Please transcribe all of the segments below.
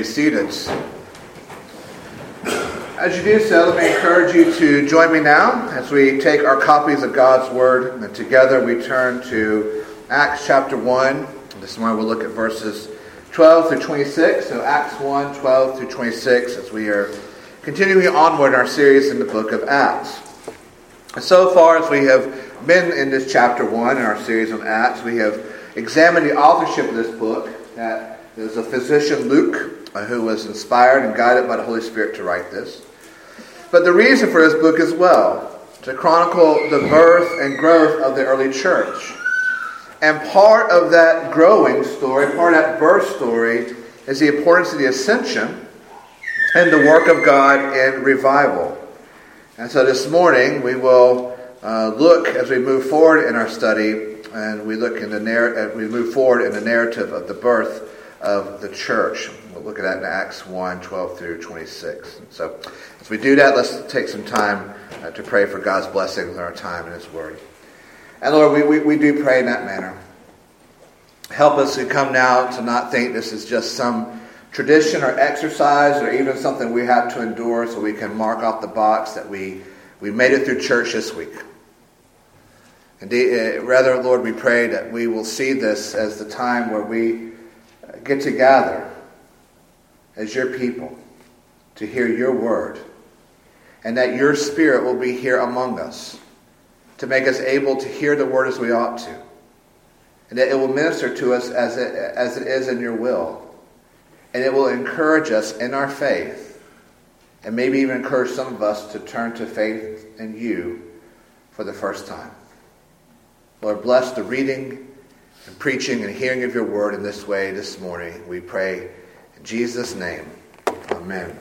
be seated. As you do so, let me encourage you to join me now as we take our copies of God's Word and together we turn to Acts chapter 1. This morning we'll look at verses 12 through 26. So Acts 1, 12 through 26 as we are continuing onward in our series in the book of Acts. So far as we have been in this chapter 1 in our series on Acts, we have examined the authorship of this book. That there's a physician, Luke, who was inspired and guided by the Holy Spirit to write this. But the reason for this book as well, to chronicle the birth and growth of the early church. And part of that growing story, part of that birth story, is the importance of the ascension and the work of God in revival. And so this morning we will uh, look as we move forward in our study, and we look in the narr- uh, we move forward in the narrative of the birth of the church. We'll look at that in Acts 1 12 through 26. So, as we do that, let's take some time uh, to pray for God's blessings on our time and His Word. And Lord, we, we, we do pray in that manner. Help us who come now to not think this is just some tradition or exercise or even something we have to endure so we can mark off the box that we, we made it through church this week. Indeed, uh, rather, Lord, we pray that we will see this as the time where we get together as your people to hear your word, and that your spirit will be here among us to make us able to hear the word as we ought to, and that it will minister to us as it, as it is in your will, and it will encourage us in our faith, and maybe even encourage some of us to turn to faith in you for the first time. Lord, bless the reading and preaching and hearing of your word in this way this morning. We pray Jesus' name. Amen.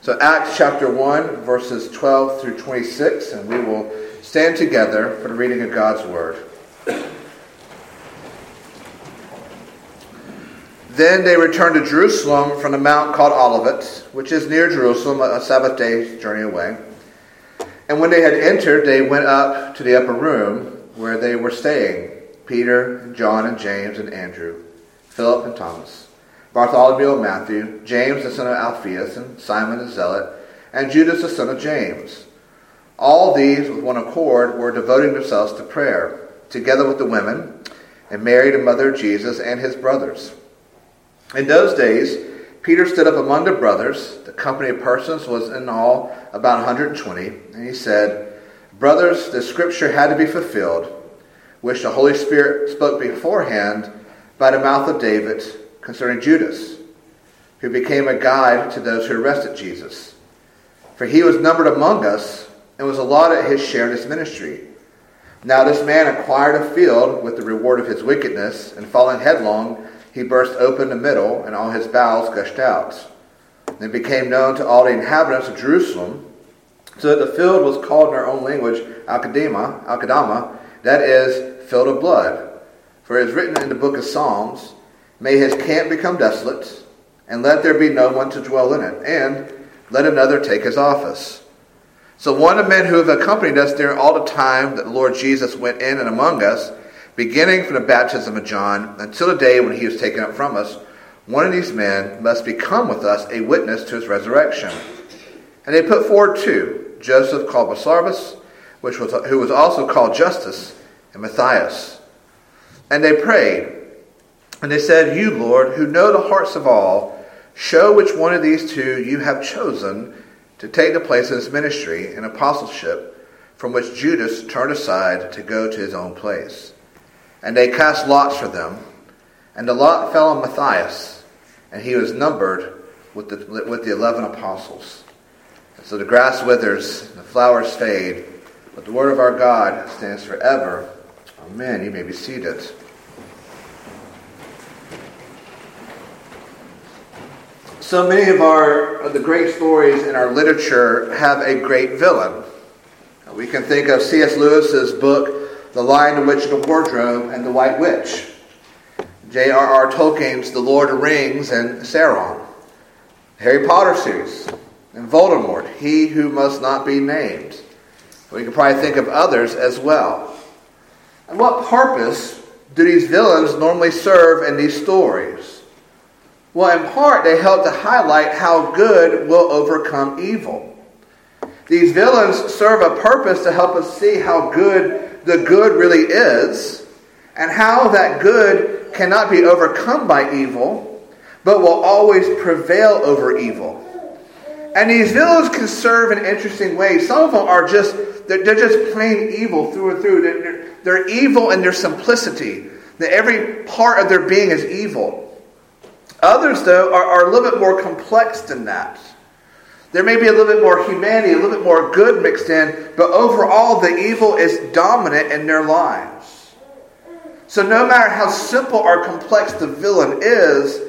So, Acts chapter 1, verses 12 through 26, and we will stand together for the reading of God's word. Then they returned to Jerusalem from the mount called Olivet, which is near Jerusalem, a Sabbath day's journey away. And when they had entered, they went up to the upper room where they were staying Peter, and John, and James, and Andrew, Philip and Thomas, Bartholomew and Matthew, James the son of Alphaeus, and Simon the Zealot, and Judas the son of James. All these, with one accord, were devoting themselves to prayer, together with the women, and Mary, the mother of Jesus, and his brothers. In those days, Peter stood up among the brothers. The company of persons was in all about 120, and he said, Brothers, the scripture had to be fulfilled which the Holy Spirit spoke beforehand by the mouth of David concerning Judas, who became a guide to those who arrested Jesus. For he was numbered among us and was allotted his share in his ministry. Now this man acquired a field with the reward of his wickedness, and falling headlong, he burst open the middle, and all his bowels gushed out. It became known to all the inhabitants of Jerusalem, so that the field was called in our own language Alkadama, Alkadama that is, filled with blood. For it is written in the book of Psalms, May his camp become desolate, and let there be no one to dwell in it, and let another take his office. So one of men who have accompanied us during all the time that the Lord Jesus went in and among us, beginning from the baptism of John until the day when he was taken up from us, one of these men must become with us a witness to his resurrection. And they put forward two, Joseph called Barsabbas, which was, who was also called Justus, and Matthias. And they prayed, and they said, You, Lord, who know the hearts of all, show which one of these two you have chosen to take the place of this ministry and apostleship from which Judas turned aside to go to his own place. And they cast lots for them, and the lot fell on Matthias, and he was numbered with the, with the eleven apostles. And so the grass withers, the flowers fade, but the word of our God stands forever. Amen. You may be seated. So many of our of the great stories in our literature have a great villain. We can think of C.S. Lewis's book, The Lion, the Witch, and the Wardrobe, and the White Witch. J.R.R. Tolkien's The Lord of the Rings and Sauron. Harry Potter series. And Voldemort, He Who Must Not Be Named. We can probably think of others as well. And what purpose do these villains normally serve in these stories? Well, in part, they help to highlight how good will overcome evil. These villains serve a purpose to help us see how good the good really is and how that good cannot be overcome by evil, but will always prevail over evil. And these villains can serve in interesting ways. Some of them are just, they're, they're just plain evil through and through. They're, they're evil in their simplicity, that every part of their being is evil. Others, though, are, are a little bit more complex than that. There may be a little bit more humanity, a little bit more good mixed in, but overall, the evil is dominant in their lives. So, no matter how simple or complex the villain is,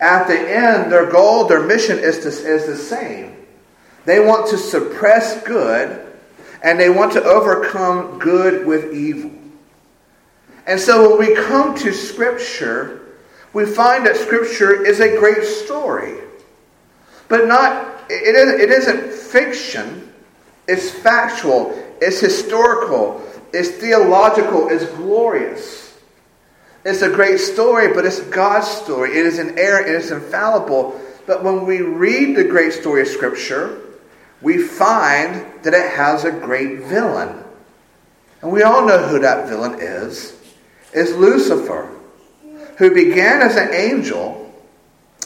at the end, their goal, their mission is, to, is the same. They want to suppress good, and they want to overcome good with evil. And so, when we come to Scripture, we find that Scripture is a great story. But not, it isn't, it isn't fiction, it's factual, it's historical, it's theological, it's glorious. It's a great story, but it's God's story. It is inerrant, it is infallible. But when we read the great story of Scripture, we find that it has a great villain. And we all know who that villain is. It's Lucifer who began as an angel,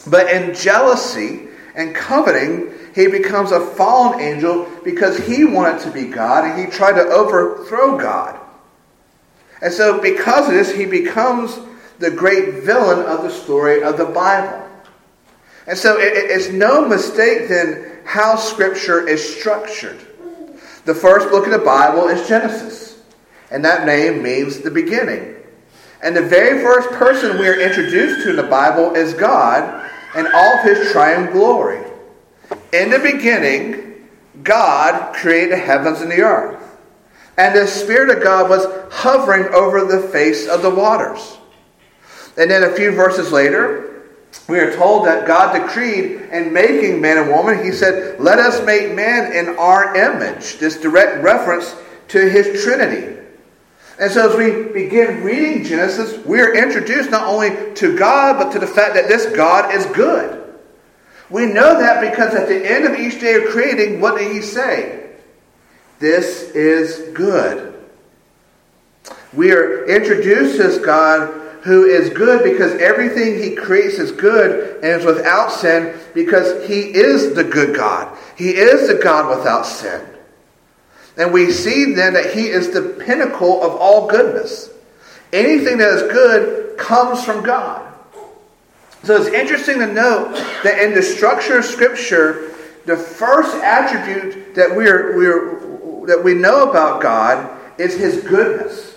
but in jealousy and coveting, he becomes a fallen angel because he wanted to be God and he tried to overthrow God. And so, because of this, he becomes the great villain of the story of the Bible. And so, it's no mistake then how Scripture is structured. The first book of the Bible is Genesis, and that name means the beginning. And the very first person we are introduced to in the Bible is God and all of his triune glory. In the beginning, God created the heavens and the earth. And the Spirit of God was hovering over the face of the waters. And then a few verses later, we are told that God decreed in making man and woman, He said, Let us make man in our image. This direct reference to His Trinity. And so as we begin reading Genesis, we are introduced not only to God, but to the fact that this God is good. We know that because at the end of each day of creating, what did he say? This is good. We are introduced as God who is good because everything he creates is good and is without sin because he is the good God. He is the God without sin. And we see then that he is the pinnacle of all goodness. Anything that is good comes from God. So it's interesting to note that in the structure of Scripture, the first attribute that we're, we're, that we know about God is his goodness.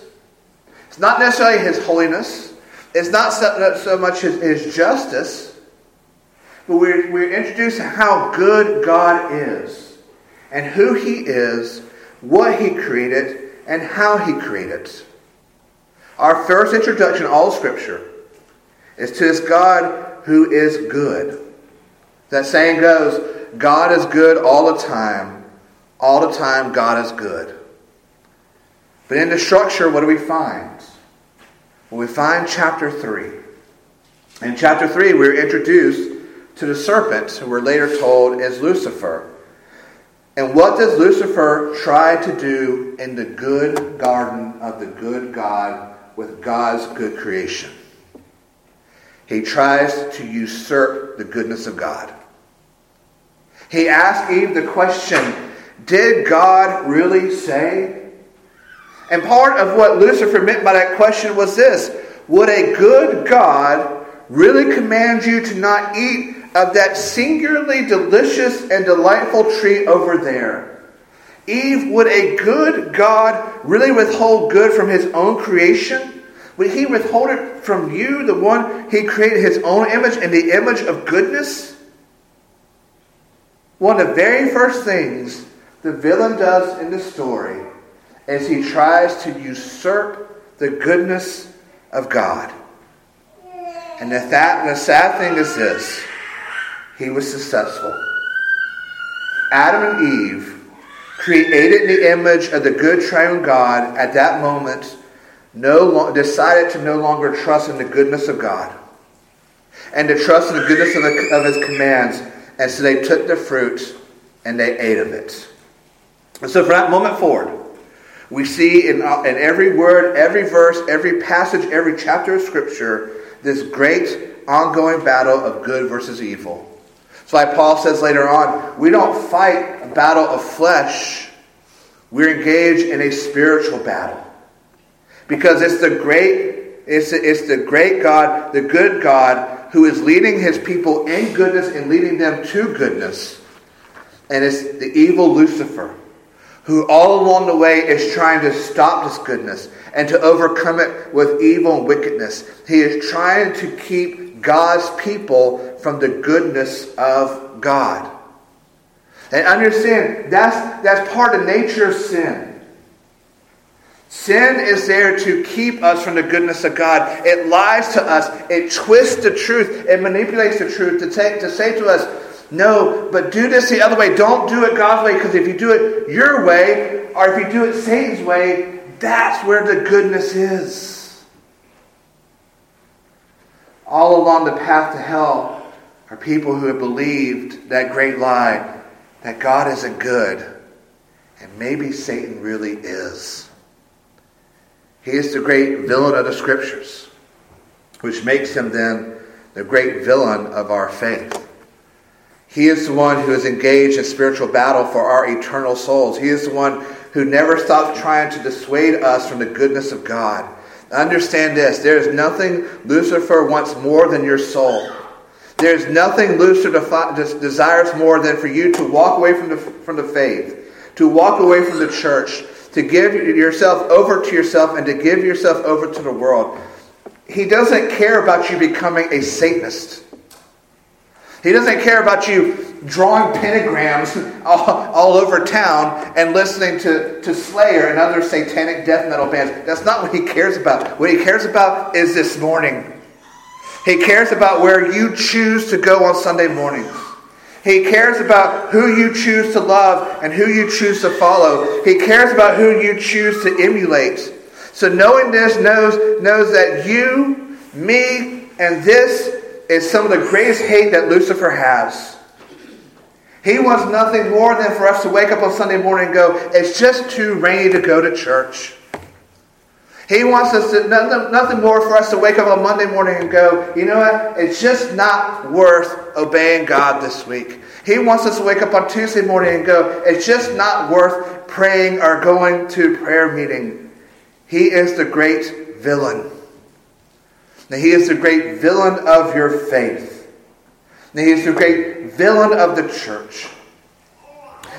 It's not necessarily his holiness. It's not so, so much his, his justice. But we're, we're introduced to how good God is and who he is what he created, and how he created. Our first introduction, all Scripture, is to this God who is good. That saying goes, God is good all the time. All the time, God is good. But in the structure, what do we find? Well, we find chapter 3. In chapter 3, we're introduced to the serpent, who we're later told is Lucifer. And what does Lucifer try to do in the good garden of the good God with God's good creation? He tries to usurp the goodness of God. He asked Eve the question Did God really say? And part of what Lucifer meant by that question was this Would a good God really command you to not eat of that singularly delicious and delightful tree over there. Eve, would a good God really withhold good from his own creation? Would he withhold it from you, the one he created his own image and the image of goodness? One of the very first things the villain does in the story is he tries to usurp the goodness of God. And the, that, the sad thing is this he was successful. Adam and Eve, created the image of the good triune God, at that moment no lo- decided to no longer trust in the goodness of God. and to trust in the goodness of, the, of his commands. And so they took the fruit and they ate of it. And so from that moment forward, we see in, uh, in every word, every verse, every passage, every chapter of Scripture, this great ongoing battle of good versus evil. Like Paul says later on, we don't fight a battle of flesh, we're engaged in a spiritual battle. Because it's the great it's it's the great God, the good God, who is leading his people in goodness and leading them to goodness. And it's the evil Lucifer, who all along the way is trying to stop this goodness and to overcome it with evil and wickedness. He is trying to keep God's people from the goodness of God. And understand, that's, that's part of nature of sin. Sin is there to keep us from the goodness of God. It lies to us. It twists the truth. It manipulates the truth to, take, to say to us, no, but do this the other way. Don't do it God's way because if you do it your way, or if you do it Satan's way, that's where the goodness is. All along the path to hell are people who have believed that great lie that God isn't good, and maybe Satan really is. He is the great villain of the scriptures, which makes him then the great villain of our faith. He is the one who is engaged in spiritual battle for our eternal souls. He is the one who never stops trying to dissuade us from the goodness of God. Understand this there is nothing Lucifer wants more than your soul. There is nothing Lucifer desires more than for you to walk away from the, from the faith, to walk away from the church, to give yourself over to yourself and to give yourself over to the world. He doesn't care about you becoming a Satanist. He doesn't care about you drawing pentagrams all, all, over town and listening to, to Slayer and other satanic death metal bands. That's not what he cares about. What he cares about is this morning. He cares about where you choose to go on Sunday mornings. He cares about who you choose to love and who you choose to follow. He cares about who you choose to emulate. So knowing this knows, knows that you, me, and this is some of the greatest hate that Lucifer has. He wants nothing more than for us to wake up on Sunday morning and go, it's just too rainy to go to church. He wants us to, nothing, nothing more for us to wake up on Monday morning and go, you know what? It's just not worth obeying God this week. He wants us to wake up on Tuesday morning and go, it's just not worth praying or going to prayer meeting. He is the great villain. Now, he is the great villain of your faith. Now, he is the great villain of the church.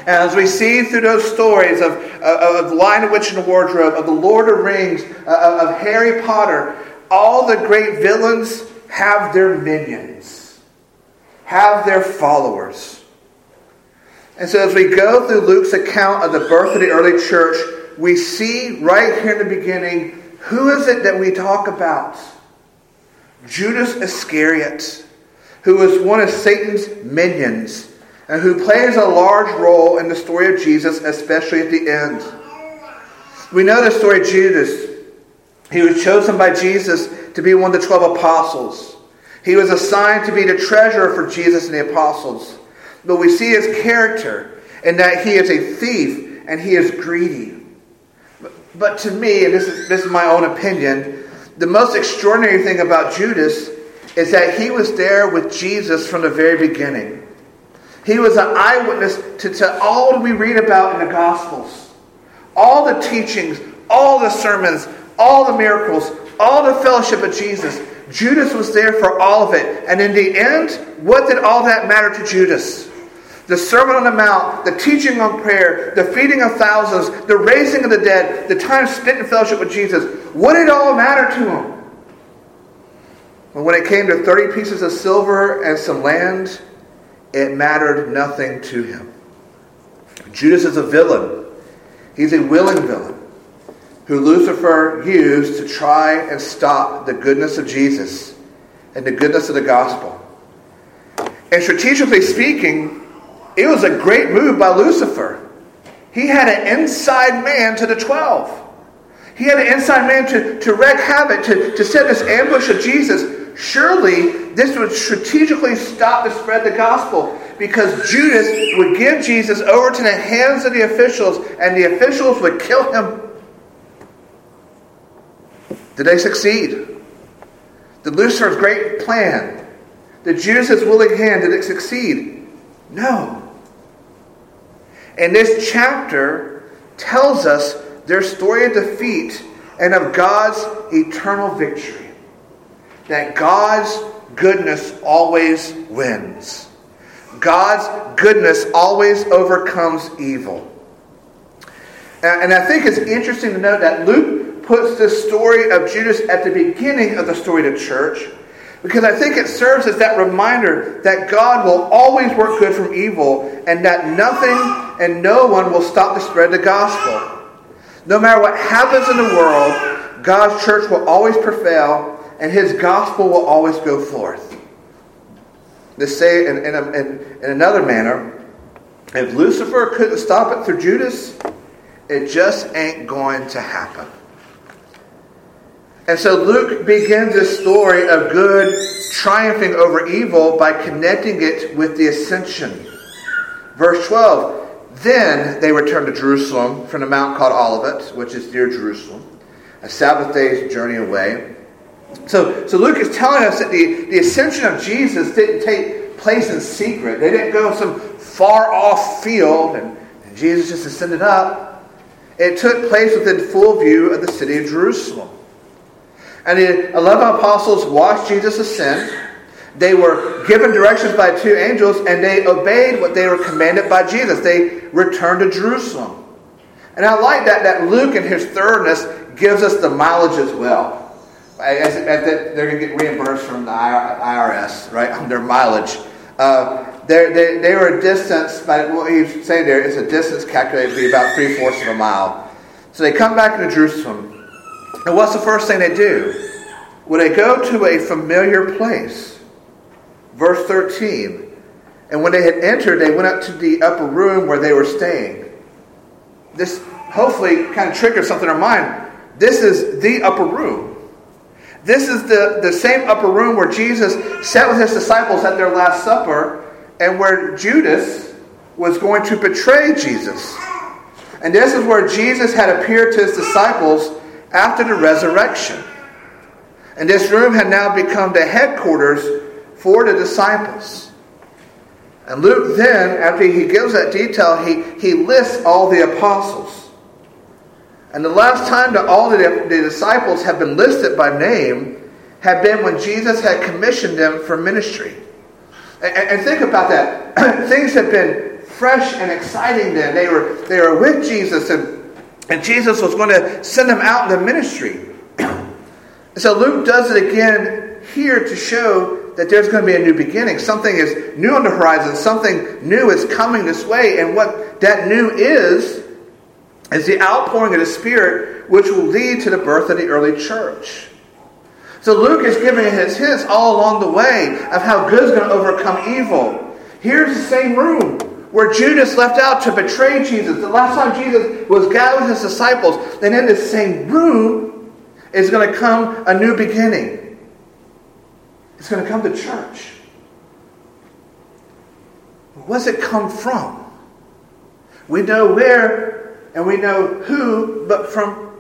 And as we see through those stories of, of, The Lion, Witch, and the Wardrobe, of The Lord of Rings, uh, of Harry Potter, all the great villains have their minions, have their followers. And so as we go through Luke's account of the birth of the early church, we see right here in the beginning who is it that we talk about? Judas Iscariot, who was one of Satan's minions and who plays a large role in the story of Jesus, especially at the end. We know the story of Judas. He was chosen by Jesus to be one of the 12 apostles. He was assigned to be the treasurer for Jesus and the apostles. But we see his character in that he is a thief and he is greedy. But to me, and this is, this is my own opinion, the most extraordinary thing about Judas is that he was there with Jesus from the very beginning. He was an eyewitness to, to all we read about in the Gospels. All the teachings, all the sermons, all the miracles, all the fellowship of Jesus. Judas was there for all of it. And in the end, what did all that matter to Judas? The Sermon on the Mount, the teaching on prayer, the feeding of thousands, the raising of the dead, the time spent in fellowship with Jesus. What did it all matter to him? Well, when it came to 30 pieces of silver and some land, it mattered nothing to him. Judas is a villain. He's a willing villain who Lucifer used to try and stop the goodness of Jesus and the goodness of the gospel. And strategically speaking, it was a great move by Lucifer. He had an inside man to the 12. He had an inside man to, to wreak havoc, to, to set this ambush of Jesus Surely this would strategically stop the spread of the gospel because Judas would give Jesus over to the hands of the officials and the officials would kill him. Did they succeed? Did Lucifer's great plan, did Judas' willing hand, did it succeed? No. And this chapter tells us their story of defeat and of God's eternal victory. That God's goodness always wins. God's goodness always overcomes evil. And I think it's interesting to note that Luke puts the story of Judas at the beginning of the story of the church because I think it serves as that reminder that God will always work good from evil and that nothing and no one will stop the spread of the gospel. No matter what happens in the world, God's church will always prevail and his gospel will always go forth. To say in, in, in, in another manner, if Lucifer couldn't stop it through Judas, it just ain't going to happen. And so Luke begins this story of good triumphing over evil by connecting it with the ascension. Verse 12 Then they returned to Jerusalem from the mount called Olivet, which is near Jerusalem, a Sabbath day's journey away. So, so Luke is telling us that the, the ascension of Jesus didn't take place in secret. They didn't go some far off field and, and Jesus just ascended up. It took place within full view of the city of Jerusalem. And the 11 apostles watched Jesus ascend. They were given directions by two angels and they obeyed what they were commanded by Jesus. They returned to Jerusalem. And I like that, that Luke, in his thoroughness, gives us the mileage as well. As, as they're going to get reimbursed from the IRS, right, on their mileage. Uh, they, they were a distance, by what he's saying there is a distance calculated to be about three fourths of a mile. So they come back to Jerusalem. And what's the first thing they do? Well, they go to a familiar place. Verse 13. And when they had entered, they went up to the upper room where they were staying. This hopefully kind of triggers something in our mind. This is the upper room. This is the, the same upper room where Jesus sat with his disciples at their Last Supper and where Judas was going to betray Jesus. And this is where Jesus had appeared to his disciples after the resurrection. And this room had now become the headquarters for the disciples. And Luke then, after he gives that detail, he, he lists all the apostles. And the last time that all the, the disciples have been listed by name had been when Jesus had commissioned them for ministry. And, and think about that. Things have been fresh and exciting then. They were, they were with Jesus, and, and Jesus was going to send them out in the ministry. So Luke does it again here to show that there's going to be a new beginning. Something is new on the horizon. Something new is coming this way. And what that new is, is the outpouring of the Spirit, which will lead to the birth of the early church. So Luke is giving his hints all along the way of how good is going to overcome evil. Here's the same room where Judas left out to betray Jesus. The last time Jesus was gathered his disciples, and in this same room is going to come a new beginning. It's going to come to church. Where does it come from? We know where and we know who, but from,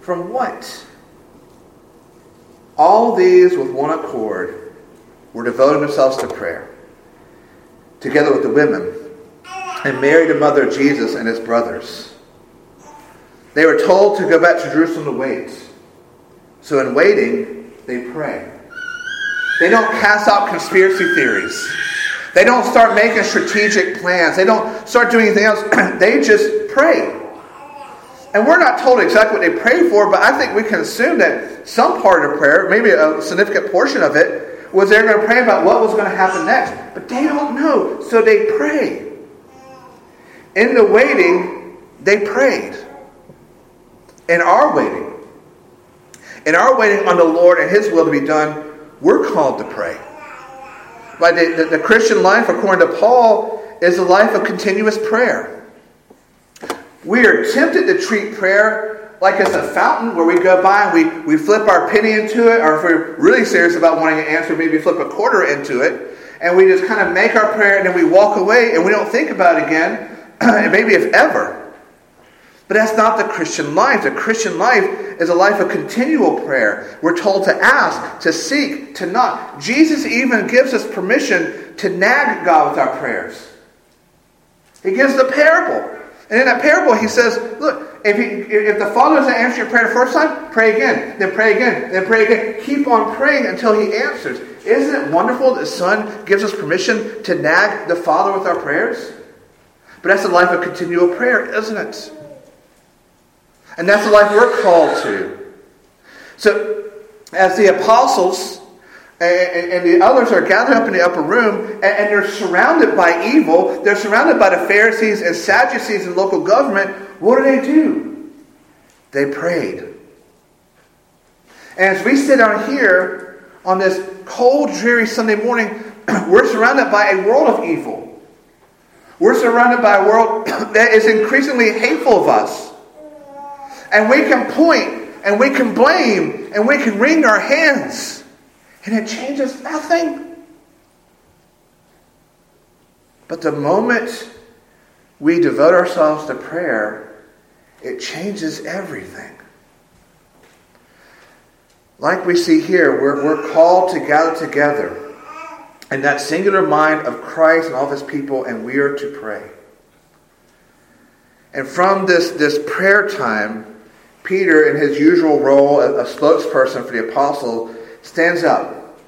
from what? All these, with one accord, were devoting themselves to prayer, together with the women, and Mary, the mother of Jesus, and his brothers. They were told to go back to Jerusalem to wait. So, in waiting, they pray. They don't cast out conspiracy theories. They don't start making strategic plans. They don't start doing anything else. they just pray. And we're not told exactly what they prayed for, but I think we can assume that some part of prayer, maybe a significant portion of it, was they're going to pray about what was going to happen next. But they don't know, so they pray. In the waiting, they prayed. In our waiting, in our waiting on the Lord and His will to be done, we're called to pray. The, the, the Christian life, according to Paul, is a life of continuous prayer. We are tempted to treat prayer like it's a fountain where we go by and we, we flip our penny into it, or if we're really serious about wanting an answer, maybe flip a quarter into it, and we just kind of make our prayer and then we walk away and we don't think about it again, and maybe if ever. But that's not the Christian life. The Christian life is a life of continual prayer. We're told to ask, to seek, to knock. Jesus even gives us permission to nag God with our prayers. He gives the parable. And in that parable, he says, Look, if, he, if the Father doesn't answer your prayer the first time, pray again, then pray again, then pray again. Keep on praying until he answers. Isn't it wonderful that the Son gives us permission to nag the Father with our prayers? But that's a life of continual prayer, isn't it? And that's the life we're called to. So, as the apostles and, and, the others are gathered up in the upper room, and, and they're surrounded by evil, they're surrounded by the Pharisees and Sadducees and local government, what do they do? They prayed. And as we sit down here on this cold, dreary Sunday morning, we're surrounded by a world of evil. We're surrounded by a world that is increasingly hateful of us. And we can point and we can blame and we can wring our hands. And it changes nothing. But the moment we devote ourselves to prayer, it changes everything. Like we see here, we're, we're called to gather together in that singular mind of Christ and all of his people, and we are to pray. And from this, this prayer time, Peter, in his usual role as a spokesperson for the apostle, stands up.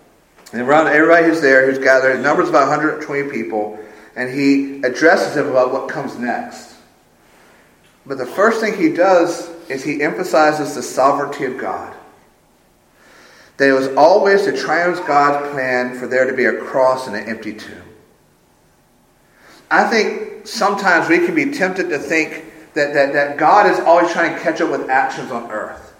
And around everybody who's there, who's gathered, numbers about 120 people, and he addresses them about what comes next. But the first thing he does is he emphasizes the sovereignty of God. That it was always the triune God's plan for there to be a cross and an empty tomb. I think sometimes we can be tempted to think that, that, that God is always trying to catch up with actions on earth.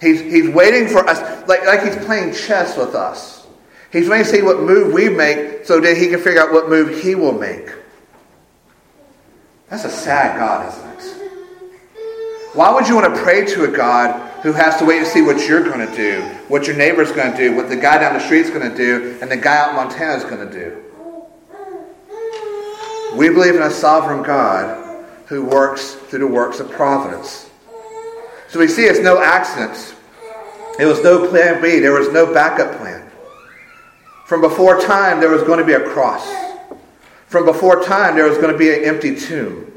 He's, he's waiting for us, like, like he's playing chess with us. He's waiting to see what move we make so that he can figure out what move he will make. That's a sad God, isn't it? Why would you want to pray to a God who has to wait to see what you're going to do, what your neighbor's going to do, what the guy down the street's going to do, and the guy out in Montana is going to do? We believe in a sovereign God who works through the works of providence. So we see it's no accidents. There was no plan B, there was no backup plan. From before time, there was going to be a cross. From before time, there was going to be an empty tomb.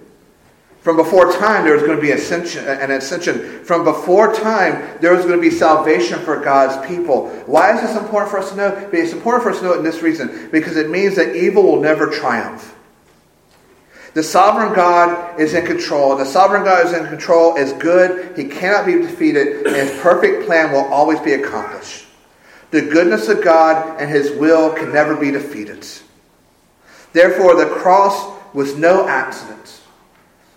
From before time, there was going to be ascension, an ascension. From before time, there was going to be salvation for God's people. Why is this important for us to know? It's important for us to know it in this reason because it means that evil will never triumph. The sovereign God is in control. The sovereign God is in control is good. He cannot be defeated, and his perfect plan will always be accomplished. The goodness of God and his will can never be defeated. Therefore, the cross was no accident.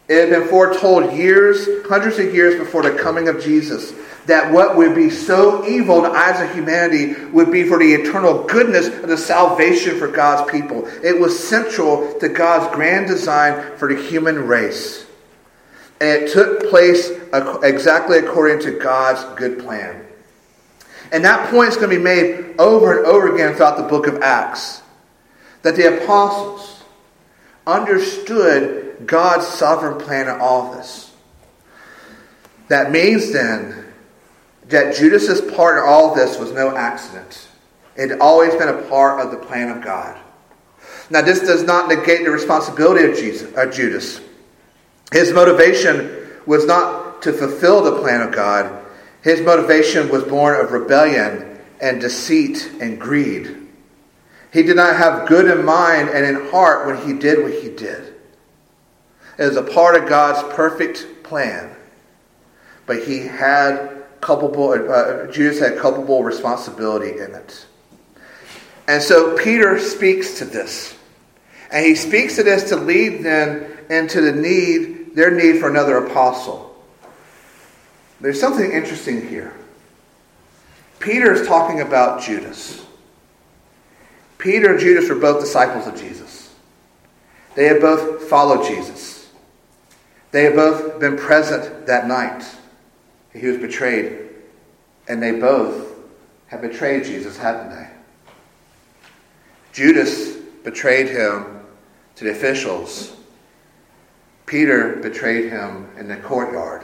It had been foretold years, hundreds of years before the coming of Jesus, that what would be so evil in the eyes of humanity would be for the eternal goodness of the salvation for God's people. It was central to God's grand design for the human race. And it took place exactly according to God's good plan. And that point is going to be made over and over again throughout the book of Acts. That the apostles understood God's sovereign plan in all this. That means then that Judas's part in all this was no accident. It had always been a part of the plan of God. Now, this does not negate the responsibility of, Jesus, of Judas. His motivation was not to fulfill the plan of God. His motivation was born of rebellion and deceit and greed. He did not have good in mind and in heart when he did what he did It was a part of God's perfect plan. But he had culpable, uh, Judas had culpable responsibility in it. And so Peter speaks to this. And he speaks to this to lead them into the need, their need for another apostle. There's something interesting here. Peter is talking about Judas. Peter and Judas were both disciples of Jesus. They had both followed Jesus. They had both been present that night. He was betrayed. And they both had betrayed Jesus, hadn't they? Judas betrayed him to the officials. Peter betrayed him in the courtyard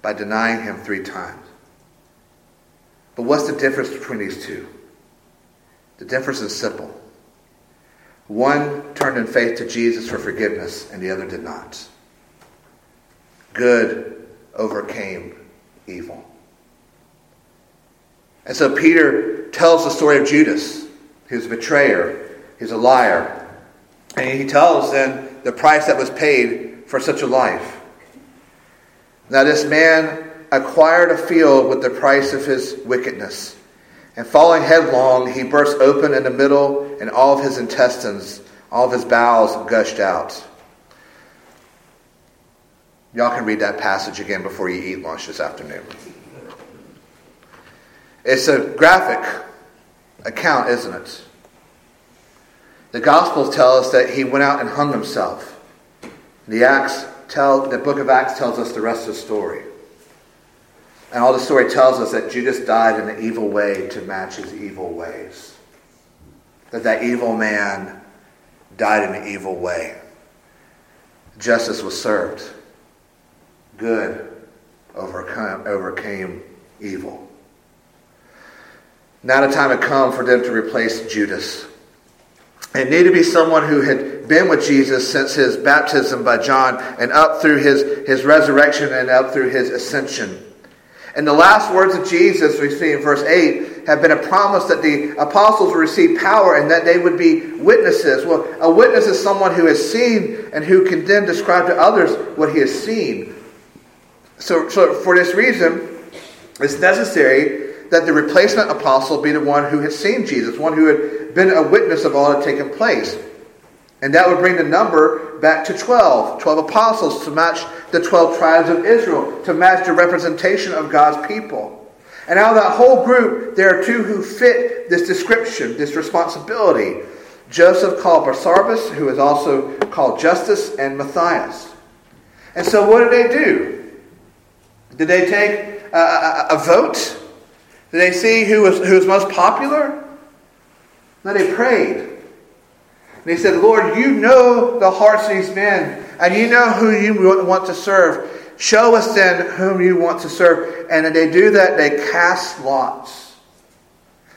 by denying him three times. But what's the difference between these two? The difference is simple. One turned in faith to Jesus for forgiveness, and the other did not. Good overcame evil. And so Peter tells the story of Judas. Was a betrayer, he's a liar. And he tells then the price that was paid for such a life. Now, this man acquired a field with the price of his wickedness. And falling headlong, he burst open in the middle, and all of his intestines, all of his bowels gushed out. Y'all can read that passage again before you eat lunch this afternoon. It's a graphic account, isn't it? The Gospels tell us that he went out and hung himself. The Acts tell the book of Acts tells us the rest of the story. And all the story tells us that Judas died in an evil way to match his evil ways. That that evil man died in an evil way. Justice was served. Good overcome, overcame evil. Now the time had come for them to replace Judas. It needed to be someone who had been with Jesus since his baptism by John and up through his, his resurrection and up through his ascension. And the last words of Jesus we see in verse 8 have been a promise that the apostles would receive power and that they would be witnesses. Well, a witness is someone who has seen and who can then describe to others what he has seen. So, so for this reason, it's necessary that the replacement apostle be the one who had seen Jesus, one who had been a witness of all that had taken place. And that would bring the number back to 12. 12 apostles to match the 12 tribes of Israel, to match the representation of God's people. And out of that whole group, there are two who fit this description, this responsibility. Joseph called Barsabbas, who is also called Justus, and Matthias. And so what did they do? Did they take a, a, a vote? Did they see who was, who was most popular? No, they prayed. And he said, Lord, you know the hearts of these men, and you know who you want to serve. Show us then whom you want to serve. And they do that, they cast lots.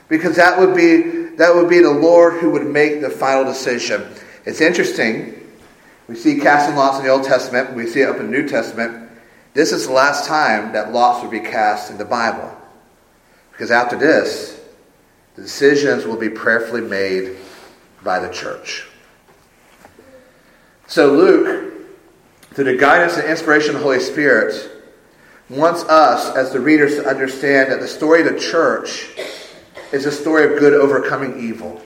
Because that would be that would be the Lord who would make the final decision. It's interesting. We see casting lots in the Old Testament, we see it up in the New Testament. This is the last time that lots would be cast in the Bible. Because after this, the decisions will be prayerfully made by the church. So Luke, through the guidance and inspiration of the Holy Spirit, wants us as the readers to understand that the story of the church is a story of good overcoming evil.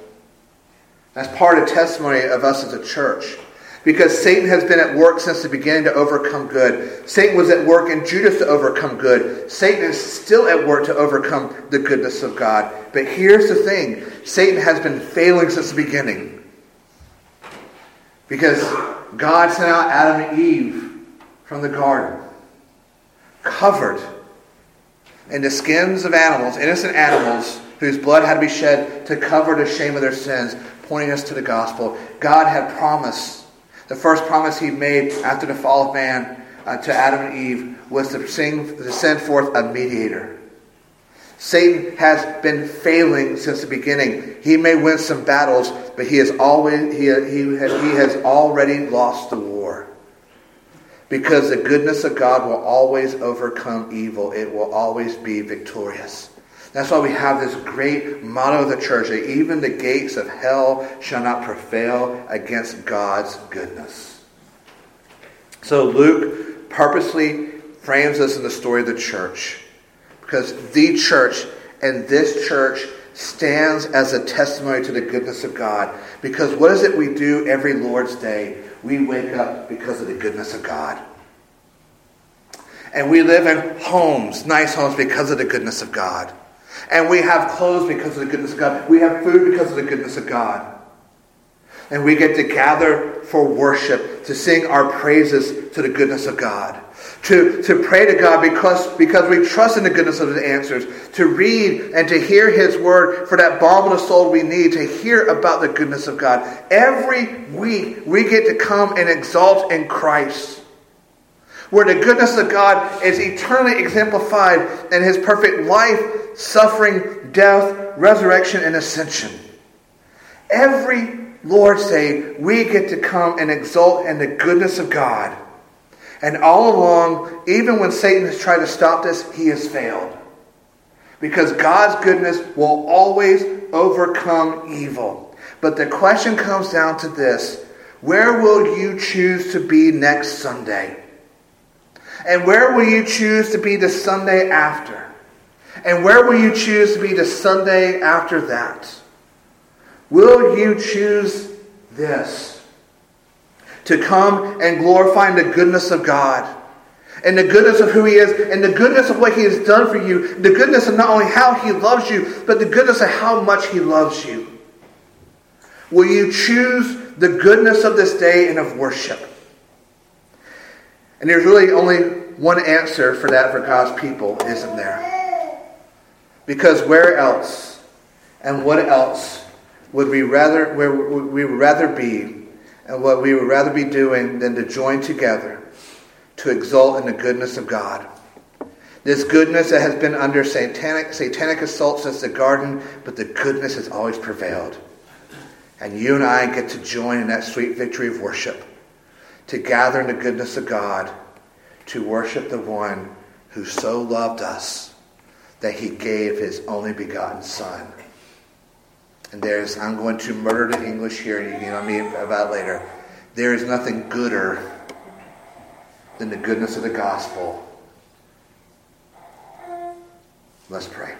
That's part of the testimony of us as a church. Because Satan has been at work since the beginning to overcome good. Satan was at work in Judas to overcome good. Satan is still at work to overcome the goodness of God. But here's the thing Satan has been failing since the beginning. Because God sent out Adam and Eve from the garden, covered in the skins of animals, innocent animals, whose blood had to be shed to cover the shame of their sins, pointing us to the gospel. God had promised the first promise he made after the fall of man uh, to Adam and Eve was to, sing, to send forth a mediator. Satan has been failing since the beginning. He may win some battles, but he has always he, he, has, he has already lost the war. Because the goodness of God will always overcome evil. It will always be victorious. That's why we have this great motto of the church that even the gates of hell shall not prevail against God's goodness. So Luke purposely frames us in the story of the church because the church and this church stands as a testimony to the goodness of God. Because what is it we do every Lord's Day? We wake up because of the goodness of God. And we live in homes, nice homes, because of the goodness of God. And we have clothes because of the goodness of God. We have food because of the goodness of God. And we get to gather for worship to sing our praises to the goodness of God. To, to pray to God because, because we trust in the goodness of His answers. To read and to hear His word for that balm of the soul we need. To hear about the goodness of God. Every week we get to come and exalt in Christ where the goodness of God is eternally exemplified in his perfect life, suffering, death, resurrection, and ascension. Every Lord's Day, we get to come and exult in the goodness of God. And all along, even when Satan has tried to stop this, he has failed. Because God's goodness will always overcome evil. But the question comes down to this where will you choose to be next Sunday? And where will you choose to be the Sunday after? And where will you choose to be the Sunday after that? Will you choose this? To come and glorify in the goodness of God and the goodness of who He is, and the goodness of what He has done for you, the goodness of not only how He loves you, but the goodness of how much He loves you. Will you choose the goodness of this day and of worship? And there's really only one answer for that for God's people, isn't there? Because where else and what else would we rather where we would rather be and what we would rather be doing than to join together to exult in the goodness of God. This goodness that has been under satanic, satanic assault since the garden, but the goodness has always prevailed. And you and I get to join in that sweet victory of worship to gather in the goodness of God, to worship the one who so loved us that he gave his only begotten Son. And there's, I'm going to murder the English here, and you know me about later. There is nothing gooder than the goodness of the gospel. Let's pray.